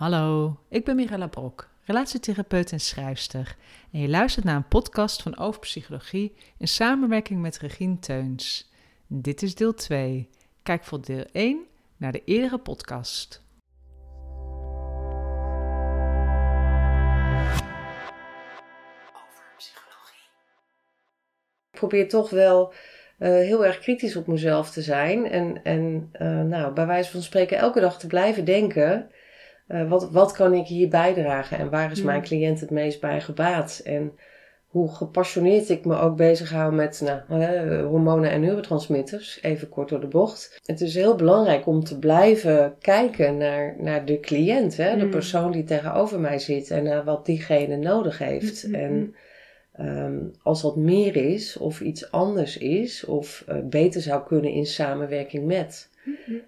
Hallo, ik ben Mirella Brok, relatietherapeut en schrijfster. En je luistert naar een podcast van Over Psychologie in samenwerking met Regine Teuns. Dit is deel 2. Kijk voor deel 1 naar de eerdere podcast. Ik probeer toch wel uh, heel erg kritisch op mezelf te zijn. En, en uh, nou, bij wijze van spreken elke dag te blijven denken. Uh, wat, wat kan ik hier bijdragen en waar is mijn cliënt het meest bij gebaat? En hoe gepassioneerd ik me ook bezighoud met nou, hormonen en neurotransmitters, even kort door de bocht. Het is heel belangrijk om te blijven kijken naar, naar de cliënt, hè, de persoon die tegenover mij zit en naar wat diegene nodig heeft. En Um, als dat meer is of iets anders is of uh, beter zou kunnen in samenwerking met.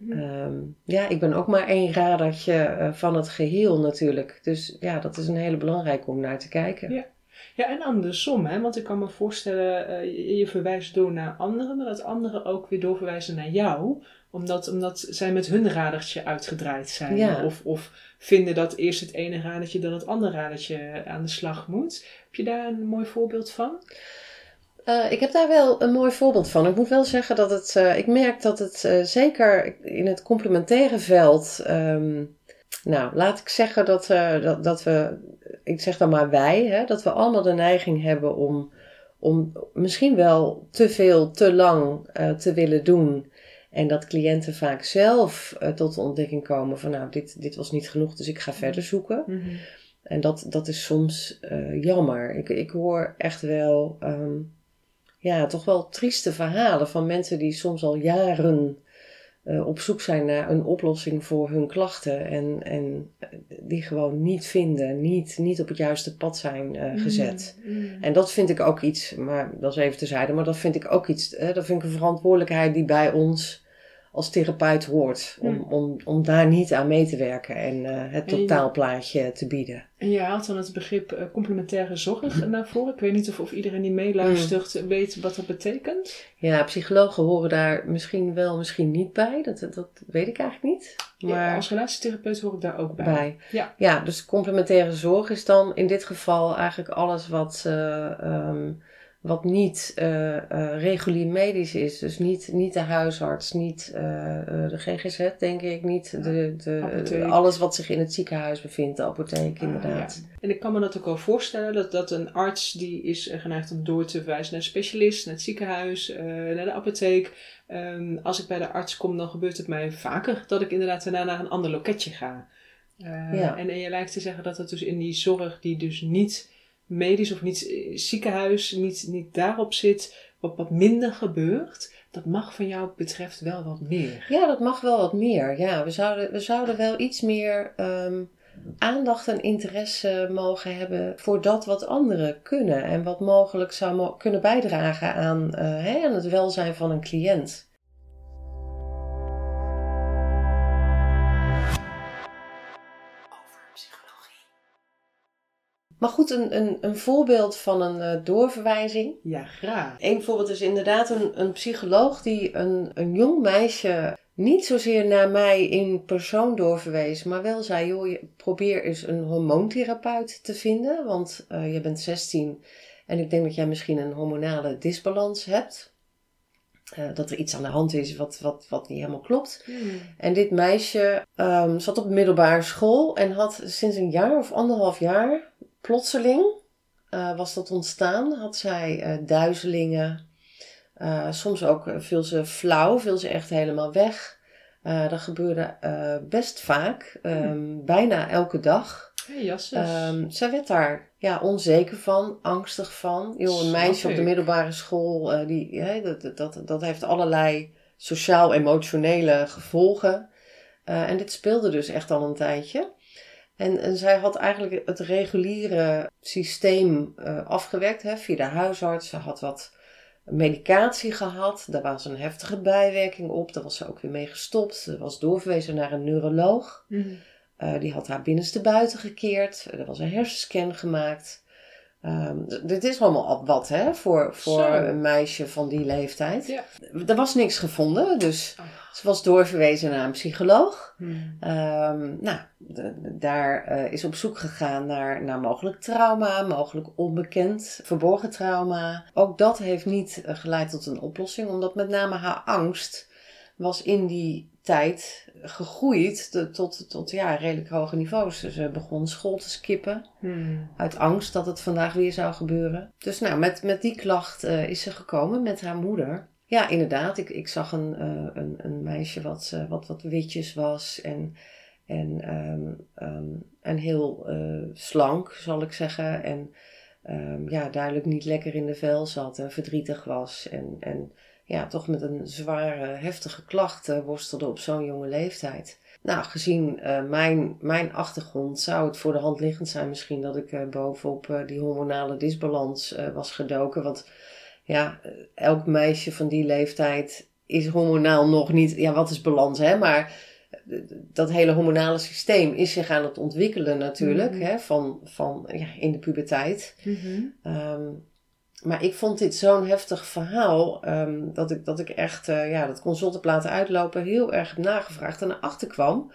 Um, ja, ik ben ook maar één radertje uh, van het geheel natuurlijk. Dus ja, dat is een hele belangrijke om naar te kijken. Ja. Ja, en andersom, hè? want ik kan me voorstellen, uh, je, verwijst door naar anderen, maar dat anderen ook weer doorverwijzen naar jou, omdat, omdat zij met hun radertje uitgedraaid zijn. Ja. Of, of vinden dat eerst het ene radertje dan het andere radertje aan de slag moet. Heb je daar een mooi voorbeeld van? Uh, ik heb daar wel een mooi voorbeeld van. Ik moet wel zeggen dat het, uh, ik merk dat het uh, zeker in het complementaire veld, um, nou laat ik zeggen dat, dat, dat we, ik zeg dan maar wij, hè, dat we allemaal de neiging hebben om, om misschien wel te veel, te lang te willen doen. En dat cliënten vaak zelf tot de ontdekking komen van nou dit, dit was niet genoeg, dus ik ga verder zoeken. Mm -hmm. En dat, dat is soms jammer. Ik, ik hoor echt wel, um, ja, toch wel trieste verhalen van mensen die soms al jaren uh, op zoek zijn naar een oplossing voor hun klachten. En, en die gewoon niet vinden, niet, niet op het juiste pad zijn uh, gezet. Mm, mm. En dat vind ik ook iets, maar dat is even terzijde, maar dat vind ik ook iets, dat vind ik een verantwoordelijkheid die bij ons als therapeut hoort. Om, om, om daar niet aan mee te werken en uh, het En je- totaalplaatje te bieden. En je haalt dan het begrip eh, complementaire zorg naar voren. Ik weet niet of, of iedereen die meeluistert weet wat dat betekent. Ja, psychologen horen daar misschien wel, misschien niet bij. Dat, dat weet ik eigenlijk niet. Maar Maar als relatietherapeut hoor ik daar ook bij. bij. Ja. Ja, dus complementaire zorg is dan in dit geval eigenlijk alles wat, eh, ehm, wat niet eh, eh, regulier medisch is. Dus niet, niet de huisarts, niet eh, de GGZ, denk ik, niet de, de, alles wat zich in het ziekenhuis bevindt, de apotheek inderdaad. Ah, ja. En ik kan me dat ook wel voorstellen dat, dat een arts die is geneigd om door te verwijzen naar specialist, naar het ziekenhuis, naar de apotheek. Ehm, als ik bij de arts kom, dan gebeurt het mij vaker dat ik inderdaad daarna naar een ander loketje ga. Ja. en, en je lijkt te zeggen dat het dus in die zorg die dus niet medisch of niet eh, ziekenhuis, niet, niet daarop zit, wat, wat minder gebeurt. Dat mag van jou betreft wel wat meer. Ja, dat mag wel wat meer. Ja, we zouden, we zouden wel iets meer ehm, aandacht en interesse mogen hebben voor dat wat anderen kunnen. En wat mogelijk zou kunnen bijdragen aan, eh, hè, aan het welzijn van een cliënt. Maar goed, een, een, een voorbeeld van een eh, doorverwijzing. Ja, graag. Een voorbeeld is inderdaad een, een psycholoog die een, een jong meisje niet zozeer naar mij in persoon doorverwees, maar wel zei: joh, je, probeer eens een hormoontherapeut te vinden, want uh, je bent 16 en ik denk dat jij misschien een hormonale disbalans hebt. Uh, dat er iets aan de hand is wat, wat, wat niet helemaal klopt. Hmm. En dit meisje um, zat op middelbare school en had sinds een jaar of anderhalf jaar plotseling uh, was dat ontstaan. Had zij uh, duizelingen. Uh, soms ook viel ze flauw, viel ze echt helemaal weg. dat gebeurde best vaak, um, hmm. bijna elke dag. Hey. Um, zij werd daar ja, onzeker van, angstig van. Een meisje op de middelbare school, die, dat, dat, dat heeft allerlei sociaal-emotionele gevolgen. en dit speelde dus echt al een tijdje. En, en, zij had eigenlijk het reguliere systeem uh, afgewerkt hè, via de huisarts. Ze had wat medicatie gehad. Daar was een heftige bijwerking op. Daar was ze ook weer mee gestopt. Ze was doorverwezen naar een neuroloog. Mm. Uh, die had haar binnenste buiten gekeerd. Er was een hersenscan gemaakt. Ehm, dit is allemaal al wat, hè, voor, voor Zo. een meisje van die leeftijd. Ja. Er was niks gevonden, dus Oh. ze was doorverwezen naar een psycholoog. Hmm. Ehm, nou, de- daar eh, is op zoek gegaan naar, naar mogelijk trauma, mogelijk onbekend, verborgen trauma. Ook dat heeft niet eh, geleid tot een oplossing, omdat met name haar angst was in die tijd gegroeid tot, tot ja, redelijk hoge niveaus. Dus ze begon school te skippen Hmm. uit angst dat het vandaag weer zou gebeuren. Dus nou, met, met die klacht eh, is ze gekomen met haar moeder. Ja, inderdaad. Ik, ik zag een, eh, een, een meisje wat, eh, wat, wat witjes was en, en, ehm, en heel slank, zal ik zeggen. En ehm, ja, duidelijk niet lekker in de vel zat en verdrietig was. En, en ja, toch met een zware, heftige klacht eh, worstelde op zo'n jonge leeftijd. Nou, gezien eh, mijn, mijn achtergrond zou het voor de hand liggend zijn misschien dat ik eh, bovenop die hormonale disbalans was gedoken. Want ja, elk meisje van die leeftijd is hormonaal nog niet, ja wat is balans hè, maar dat hele hormonale systeem is zich aan het ontwikkelen natuurlijk, Mhm. hè, van, van ja, in de puberteit. Mhm. Ehm, maar ik vond dit zo'n heftig verhaal ehm, dat, ik, dat ik echt eh, ja, dat consult heb laten uitlopen, heel erg heb nagevraagd en erachter kwam.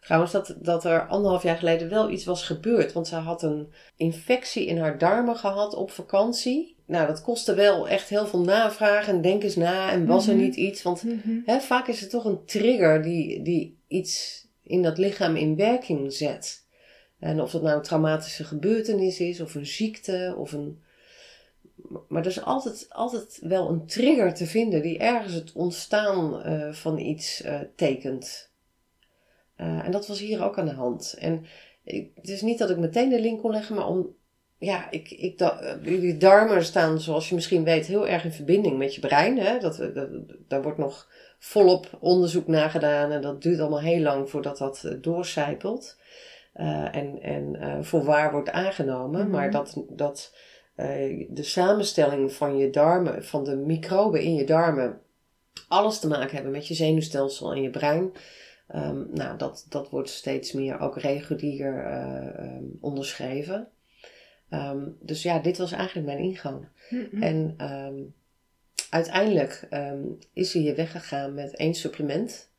Trouwens, dat, dat er anderhalf jaar geleden wel iets was gebeurd. Want ze had een infectie in haar darmen gehad op vakantie. Nou, dat kostte wel echt heel veel navragen en denk eens na. En was Mhm. er niet iets? Want Mhm. Hè, vaak is het toch een trigger die, die iets in dat lichaam in werking zet. En of dat nou een traumatische gebeurtenis is, of een ziekte, of een. Maar er is altijd, altijd wel een trigger te vinden die ergens het ontstaan eh, van iets eh, tekent. Eh, en dat was hier ook aan de hand. En ik, het is niet dat ik meteen de link kon leggen, maar om. Ja, ik, ik, da, eh, die darmen staan, zoals je misschien weet, heel erg in verbinding met je brein. Hè? Dat, dat, daar wordt nog volop onderzoek naar gedaan en dat duurt allemaal heel lang voordat dat doorcijpelt. en en eh, voor waar wordt aangenomen. Mhm. Maar dat, dat eh, de samenstelling van je darmen, van de microben in je darmen, alles te maken hebben met je zenuwstelsel en je brein. Ehm, nou, dat, dat wordt steeds meer ook regulier eh, ehm, onderschreven. Ehm, dus ja, dit was eigenlijk mijn ingang. En uiteindelijk is ze hier weggegaan met één supplement.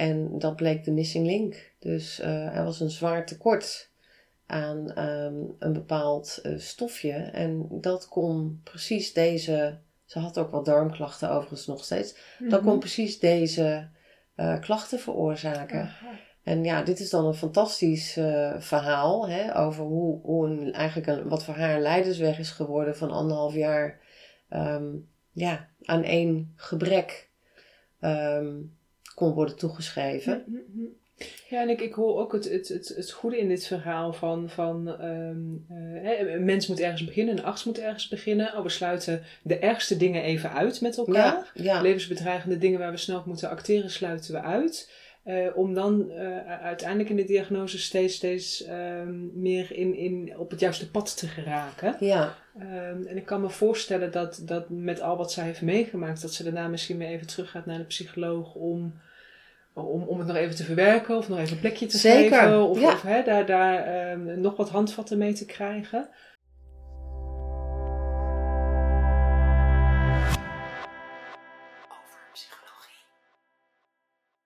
En dat bleek de missing link. Dus eh, er was een zwaar tekort aan ehm, een bepaald eh, stofje. En dat kon precies deze. Ze had ook wat darmklachten overigens nog steeds. Dat kon precies deze eh, klachten veroorzaken. Aha. En ja, dit is dan een fantastisch eh, verhaal hè, over hoe, hoe een, eigenlijk een, wat voor haar een leidersweg is geworden van anderhalf jaar ehm, ja, aan één gebrek ehm, kon worden toegeschreven. Mhm, mhm. Ja, en ik, ik hoor ook het, het, het, het goede in dit verhaal van, van hè, een mens moet ergens beginnen, een arts moet ergens beginnen. Oh, we sluiten de ergste dingen even uit met elkaar. Ja, ja, Levensbedreigende dingen waar we snel op moeten acteren, sluiten we uit. Eh, om dan eh, uiteindelijk in de diagnose steeds, steeds ehm, meer in, in, op het juiste pad te geraken. ja, Ehm, en ik kan me voorstellen dat, dat met al wat zij heeft meegemaakt, dat ze daarna misschien weer even terug gaat naar de psycholoog om, om, om het nog even te verwerken of nog even een plekje te Zeker, geven. Of, ja. of hè, daar, daar ehm, nog wat handvatten mee te krijgen.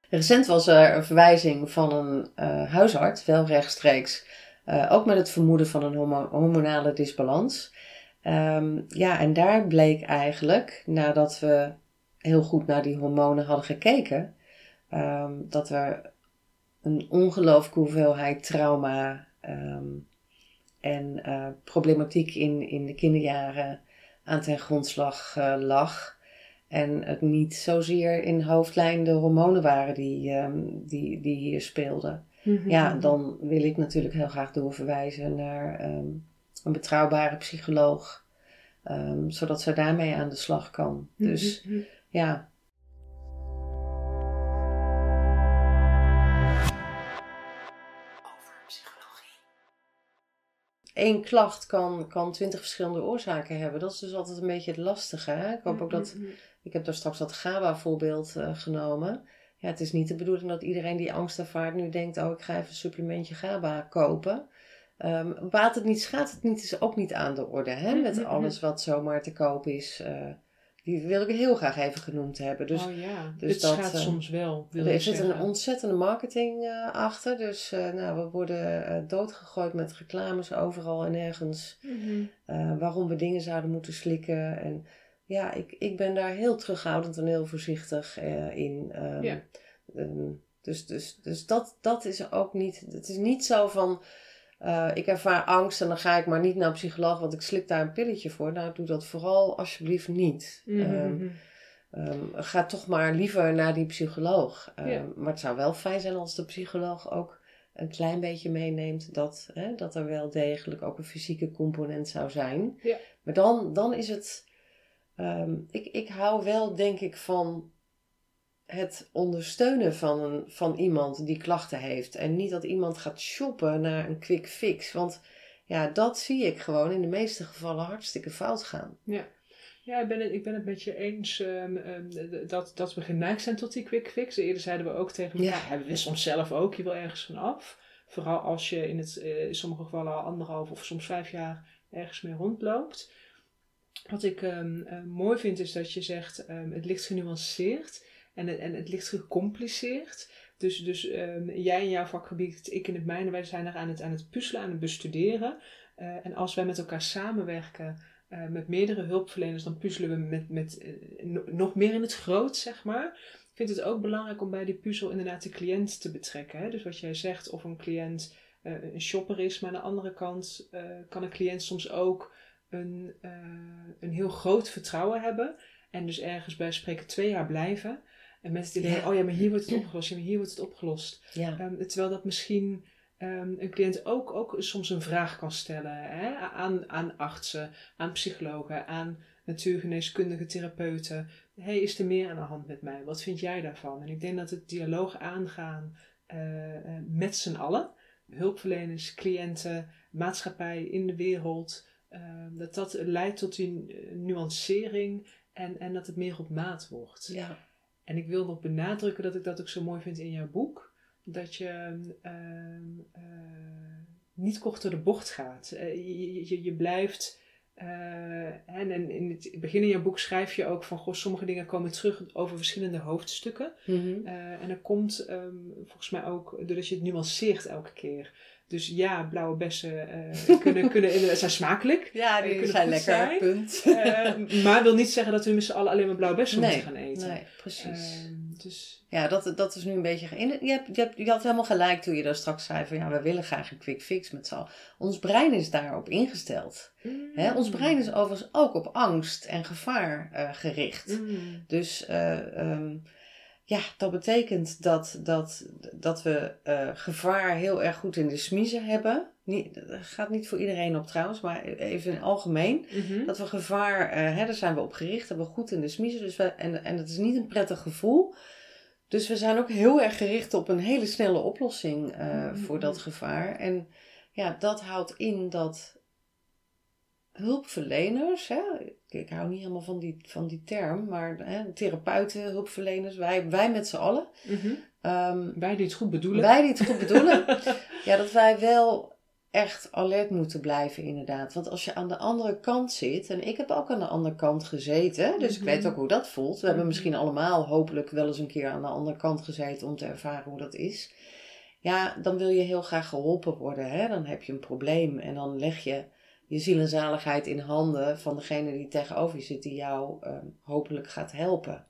Recent was er een verwijzing van een eh, huisarts, wel rechtstreeks, eh, ook met het vermoeden van een homo- hormonale disbalans. Ehm, ja, en daar bleek eigenlijk, nadat we heel goed naar die hormonen hadden gekeken, ehm, dat er een ongelooflijke hoeveelheid trauma ehm, en eh, problematiek in, in de kinderjaren aan ten grondslag eh, lag. En het niet zozeer in hoofdlijn de hormonen waren die, ehm, die, die hier speelden. Ja, dan wil ik natuurlijk heel graag doorverwijzen naar een betrouwbare psycholoog. zodat ze daarmee aan de slag kan. Dus Mhm. ja. Eén klacht kan, kan twintig verschillende oorzaken hebben. Dat is dus altijd een beetje het lastige. Hè? Ik hoop ook dat Mhm. ik heb daar straks dat GABA-voorbeeld eh, genomen. Ja, het is niet de bedoeling dat iedereen die angst ervaart nu denkt: oh, ik ga even een supplementje GABA kopen. Um, baat het niet, schaadt het niet, is ook niet aan de orde. Hè? Met alles wat zomaar te koop is. eh, die wil ik heel graag even genoemd hebben. Dus oh ja, dus het dat, gaat eh, soms wel, wil er zit een ontzettende marketing eh, achter. Dus eh, nou, we worden doodgegooid met reclames overal en ergens. Mhm. waarom we dingen zouden moeten slikken. En ja, ik, ik ben daar heel terughoudend en heel voorzichtig in. Ehm, Ja. ehm, dus dus, dus dat, dat is ook niet. Het is niet zo van. Eh, ik ervaar angst en dan ga ik maar niet naar een psycholoog, want ik slik daar een pilletje voor. Nou, doe dat vooral alsjeblieft niet. Mhm, Ehm, mhm. Ehm, ga toch maar liever naar die psycholoog. Ehm, Ja. Maar het zou wel fijn zijn als de psycholoog ook een klein beetje meeneemt dat, hè, dat er wel degelijk ook een fysieke component zou zijn. Ja. Maar dan, dan is het. ik, ik hou wel, denk ik, van het ondersteunen van, een, van iemand die klachten heeft. En niet dat iemand gaat shoppen naar een quick fix. Want ja, dat zie ik gewoon in de meeste gevallen hartstikke fout gaan. Ja, ik ben, het, ik ben het met je eens ehm, ehm, dat, dat we geneigd zijn tot die quick fix. Eerder zeiden we ook tegen elkaar, Ja. hebben we soms zelf ook, je wil ergens van af. Vooral als je in, het, eh, in sommige gevallen al anderhalf of soms vijf jaar ergens mee rondloopt. Wat ik ehm, eh, mooi vind is dat je zegt, het ligt genuanceerd en, het- en het ligt gecompliceerd. Dus, dus ehm, jij in jouw vakgebied, ik in het mijne, wij zijn er aan het, aan het puzzelen, aan het bestuderen. Eh, en als wij met elkaar samenwerken, eh, met meerdere hulpverleners, dan puzzelen we met, met eh, no- nog meer in het groot, zeg maar. Ik vind het ook belangrijk om bij die puzzel inderdaad de cliënt te betrekken. Hè? Dus wat jij zegt, of een cliënt een shopper is, maar aan de andere kant kan een cliënt soms ook een, een heel groot vertrouwen hebben. En dus ergens bij spreken twee jaar blijven. En het idee, Ja. oh ja, maar hier wordt het opgelost, ja, maar hier wordt het opgelost. Ehm, terwijl dat misschien ehm, een cliënt ook, ook soms een vraag kan stellen hè? Aan, aan artsen, aan psychologen, aan natuurgeneeskundige therapeuten. hey, is er meer aan de hand met mij? Wat vind jij daarvan? En ik denk dat het dialoog aangaan eh, eh, met z'n allen, hulpverleners, cliënten, maatschappij in de wereld, ehm, dat dat leidt tot die eh, nuancering en, en dat het meer op maat wordt. ja. En ik wil nog benadrukken dat ik dat ook zo mooi vind in jouw boek. Dat je ehm, eh, niet kort de bocht gaat. Eh, je, je, je blijft. Eh, en in het begin in jouw boek schrijf je ook van goh, sommige dingen komen terug over verschillende hoofdstukken. Mhm. Eh, en dat komt ehm, volgens mij ook doordat je het nuanceert elke keer. Dus ja, blauwe bessen eh, kunnen, kunnen zijn smakelijk. Ja, die kunnen zijn lekker, zijn. punt. Maar wil niet zeggen dat we met z'n allen alleen maar blauwe bessen Nee, moeten gaan eten. nee, precies. Dus ja, dat, dat is nu een beetje... Je, hebt, je, hebt, je had helemaal gelijk toen je daar straks zei van... Ja, we willen graag een quick fix met z'n. Ons brein is daarop ingesteld. Hè? Ons brein is overigens ook op angst en gevaar eh, gericht. Mm. Dus eh, ehm, ja, dat betekent dat, dat, dat we eh, gevaar heel erg goed in de smiezen hebben. Niet, dat gaat niet voor iedereen op trouwens, maar even in het algemeen. Mhm. Dat we gevaar, eh, hè, daar zijn we op gericht, hebben we goed in de smiezen. Dus we, en, en dat is niet een prettig gevoel. Dus we zijn ook heel erg gericht op een hele snelle oplossing eh, Mhm. voor dat gevaar. En ja, dat houdt in dat hulpverleners, hè, ik, ik hou niet helemaal van die, van die term, maar hè, therapeuten, hulpverleners, wij, wij met z'n allen. Mhm. ehm, Wij die het goed bedoelen. wij die het goed bedoelen, ja, dat wij wel echt alert moeten blijven, inderdaad. Want als je aan de andere kant zit, en ik heb ook aan de andere kant gezeten, dus ik Mhm. weet ook hoe dat voelt. We hebben Mhm. misschien allemaal hopelijk wel eens een keer aan de andere kant gezeten om te ervaren hoe dat is. Ja, dan wil je heel graag geholpen worden. Hè? Dan heb je een probleem en dan leg je je ziel en zaligheid in handen van degene die tegenover je zit, die jou ehm, hopelijk gaat helpen.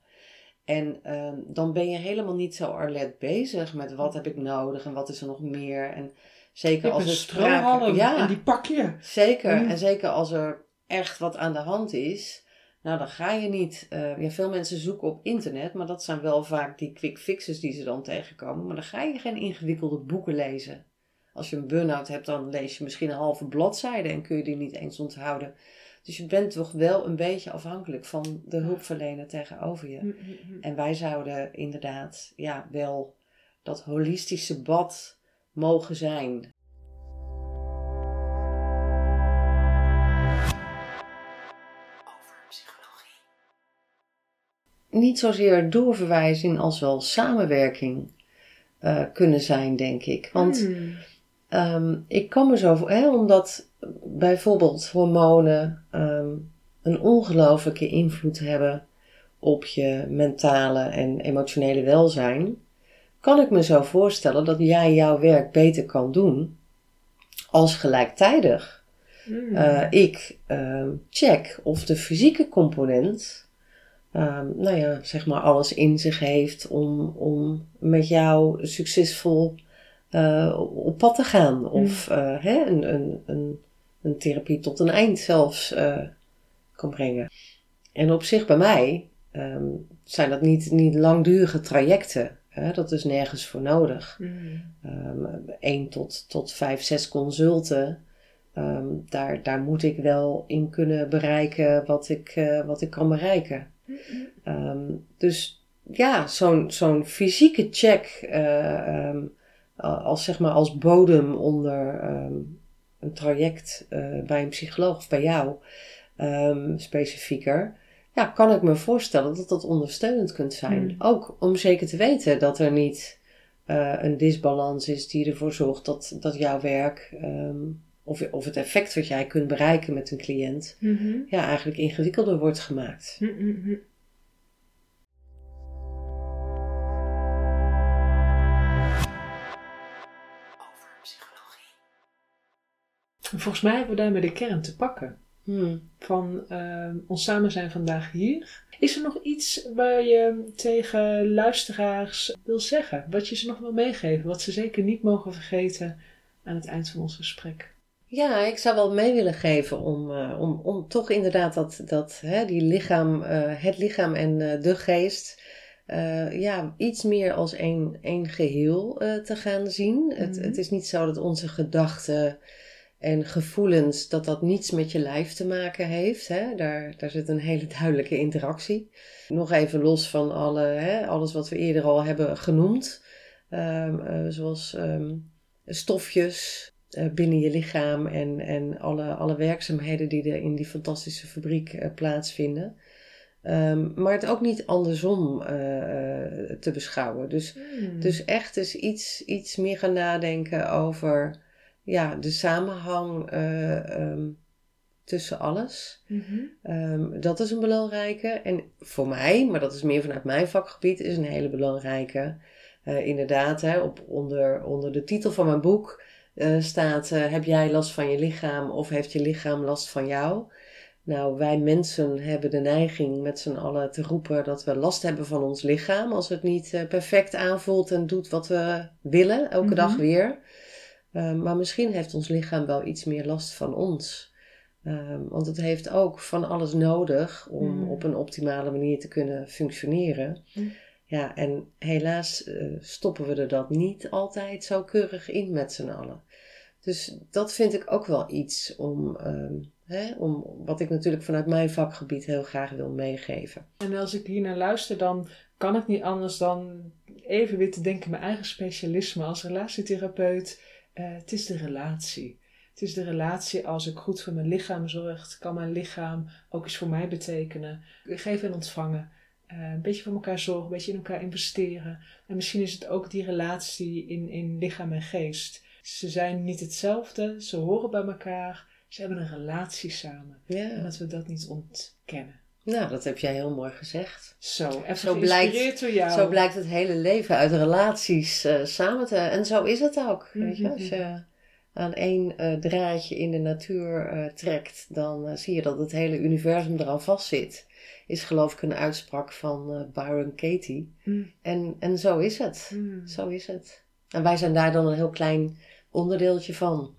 En ehm, dan ben je helemaal niet zo alert bezig met wat heb ik nodig en wat is er nog meer. En zeker als er sprake... Ja, en die pak je. zeker. Mm. En zeker als er echt wat aan de hand is. Nou, dan ga je niet... eh, ja, veel mensen zoeken op internet, maar dat zijn wel vaak die quick fixes die ze dan tegenkomen. Maar dan ga je geen ingewikkelde boeken lezen. Als je een burn-out hebt, dan lees je misschien een halve bladzijde en kun je die niet eens onthouden. Dus je bent toch wel een beetje afhankelijk van de hulpverlener tegenover je. Mhm. En wij zouden inderdaad ja, wel dat holistische bad mogen zijn. Niet zozeer doorverwijzing als wel samenwerking eh, kunnen zijn, denk ik. Want Mm. Ehm, ik kan me zo voor, hè, omdat bijvoorbeeld hormonen ehm, een ongelofelijke invloed hebben op je mentale en emotionele welzijn, kan ik me zo voorstellen dat jij jouw werk beter kan doen als gelijktijdig Mm. eh, ik ehm, check of de fysieke component, ehm, nou ja, zeg maar alles in zich heeft om, om met jou succesvol eh, op pad te gaan. Of eh, hè, een, een, een, een therapie tot een eind zelfs kan brengen. En op zich bij mij ehm, zijn dat niet, niet langdurige trajecten. Hè? Dat is nergens voor nodig. Mm. Ehm 1 tot, tot 5, 6 consulten. Ehm, daar, daar moet ik wel in kunnen bereiken wat ik, eh, wat ik kan bereiken. Ehm, dus ja, zo'n zo'n fysieke check eh, ehm, als, zeg maar als bodem onder ehm, een traject eh, bij een psycholoog of bij jou ehm, specifieker. Ja, kan ik me voorstellen dat dat ondersteunend kunt zijn. Hmm. Ook om zeker te weten dat er niet eh, een disbalans is die ervoor zorgt dat, dat jouw werk ehm, of, of het effect wat jij kunt bereiken met een cliënt Mhm. ja, eigenlijk ingewikkelder wordt gemaakt. Mhm. Volgens mij hebben we daarmee de kern te pakken Hmm. van ehm, ons samen zijn vandaag hier. Is er nog iets waar je tegen luisteraars wil zeggen? Wat je ze nog wil meegeven? Wat ze zeker niet mogen vergeten aan het eind van ons gesprek? Ja, ik zou wel mee willen geven om, eh, om, om toch inderdaad dat, dat hè, die lichaam, eh, het lichaam en eh, de geest, ja, iets meer als één, één geheel eh, te gaan zien. Het, Mhm. het is niet zo dat onze gedachten en gevoelens, dat dat niets met je lijf te maken heeft. Hè? Daar, daar zit een hele duidelijke interactie. Nog even los van alle, hè, alles wat we eerder al hebben genoemd. Ehm, eh, zoals ehm, stofjes, eh, binnen je lichaam en, en alle, alle werkzaamheden die er in die fantastische fabriek eh, plaatsvinden. Ehm, maar het ook niet andersom te beschouwen. Dus, dus echt eens iets, iets meer gaan nadenken over ja, de samenhang eh, ehm, tussen alles. Mhm. Ehm, dat is een belangrijke. En voor mij, maar dat is meer vanuit mijn vakgebied, is een hele belangrijke. Eh, inderdaad, hè, op, onder, onder de titel van mijn boek eh, staat: Heb jij last van je lichaam of heeft je lichaam last van jou? Nou, wij mensen hebben de neiging met z'n allen te roepen dat we last hebben van ons lichaam als het niet perfect aanvoelt en doet wat we willen, elke Mhm. dag weer. Ehm, maar misschien heeft ons lichaam wel iets meer last van ons. Ehm, want het heeft ook van alles nodig om Mm. op een optimale manier te kunnen functioneren. Mm. Ja, en helaas eh, stoppen we er dat niet altijd zo keurig in met z'n allen. Dus dat vind ik ook wel iets om, ehm, hè, om, wat ik natuurlijk vanuit mijn vakgebied heel graag wil meegeven. En als ik hier naar luister, dan kan het niet anders dan even weer te denken mijn eigen specialisme als relatietherapeut. Eh, het is de relatie. Het is de relatie als ik goed voor mijn lichaam zorg, kan mijn lichaam ook iets voor mij betekenen. Geven en ontvangen. Eh, een beetje voor elkaar zorgen, een beetje in elkaar investeren. En misschien is het ook die relatie in, in lichaam en geest. Ze zijn niet hetzelfde, ze horen bij elkaar, ze hebben een relatie samen. En Ja, dat we dat niet ontkennen. Nou, dat heb jij heel mooi gezegd. Zo, even Zo blijkt- door jou. Zo blijkt het hele leven uit relaties eh, samen te... En zo is het ook. Weet je? Mhm. Als je aan één eh, draadje in de natuur eh, trekt, dan zie je dat het hele universum eraan vast zit. Is geloof ik een uitspraak van Byron Katie. Mm, En, en zo is het. mm. Zo is het. En wij zijn daar dan een heel klein onderdeeltje van.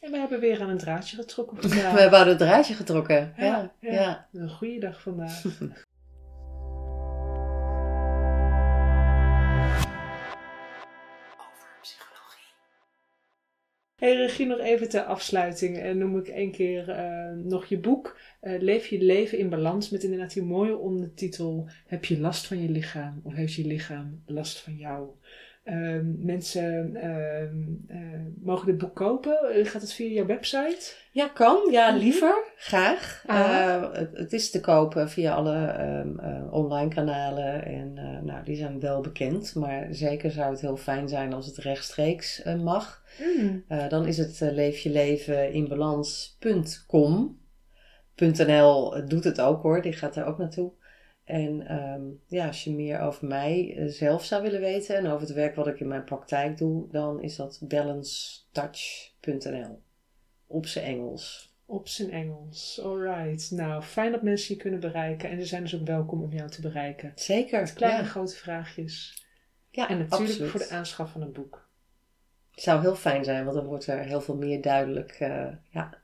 En we hebben weer aan een draadje getrokken We vandaag. hebben aan het draadje getrokken. Ja, Ja, ja. ja. Een goede dag vandaag. Hey Regie, nog even ter afsluiting. En noem ik één keer eh, nog je boek. eh, Leef je leven in balans met inderdaad die mooie ondertitel. Heb je last van je lichaam of heeft je lichaam last van jou? Ehm, mensen ehm, eh, mogen dit boek kopen. Eh, Gaat het via jouw website? Ja, kan. Ja, Mhm. liever. Graag. Ah. Eh, het, het is te kopen via alle ehm, eh, online kanalen. En nou, die zijn wel bekend. Maar zeker zou het heel fijn zijn als het rechtstreeks mag. Eh, dan is het uh, leefjeleveninbalans.com. .nl doet het ook hoor, die gaat er ook naartoe. En ehm, ja, als je meer over mij uh, zelf zou willen weten en over het werk wat ik in mijn praktijk doe, dan is dat balancetouch.nl. Op zijn Engels. Op zijn Engels. Alright. Nou, fijn dat mensen je kunnen bereiken. En ze zijn dus ook welkom om jou te bereiken. Zeker. Met kleine ja. grote vraagjes. Ja, en natuurlijk absoluut. voor de aanschaf van een boek. Het zou heel fijn zijn, want dan wordt er heel veel meer duidelijk. Uh, ja,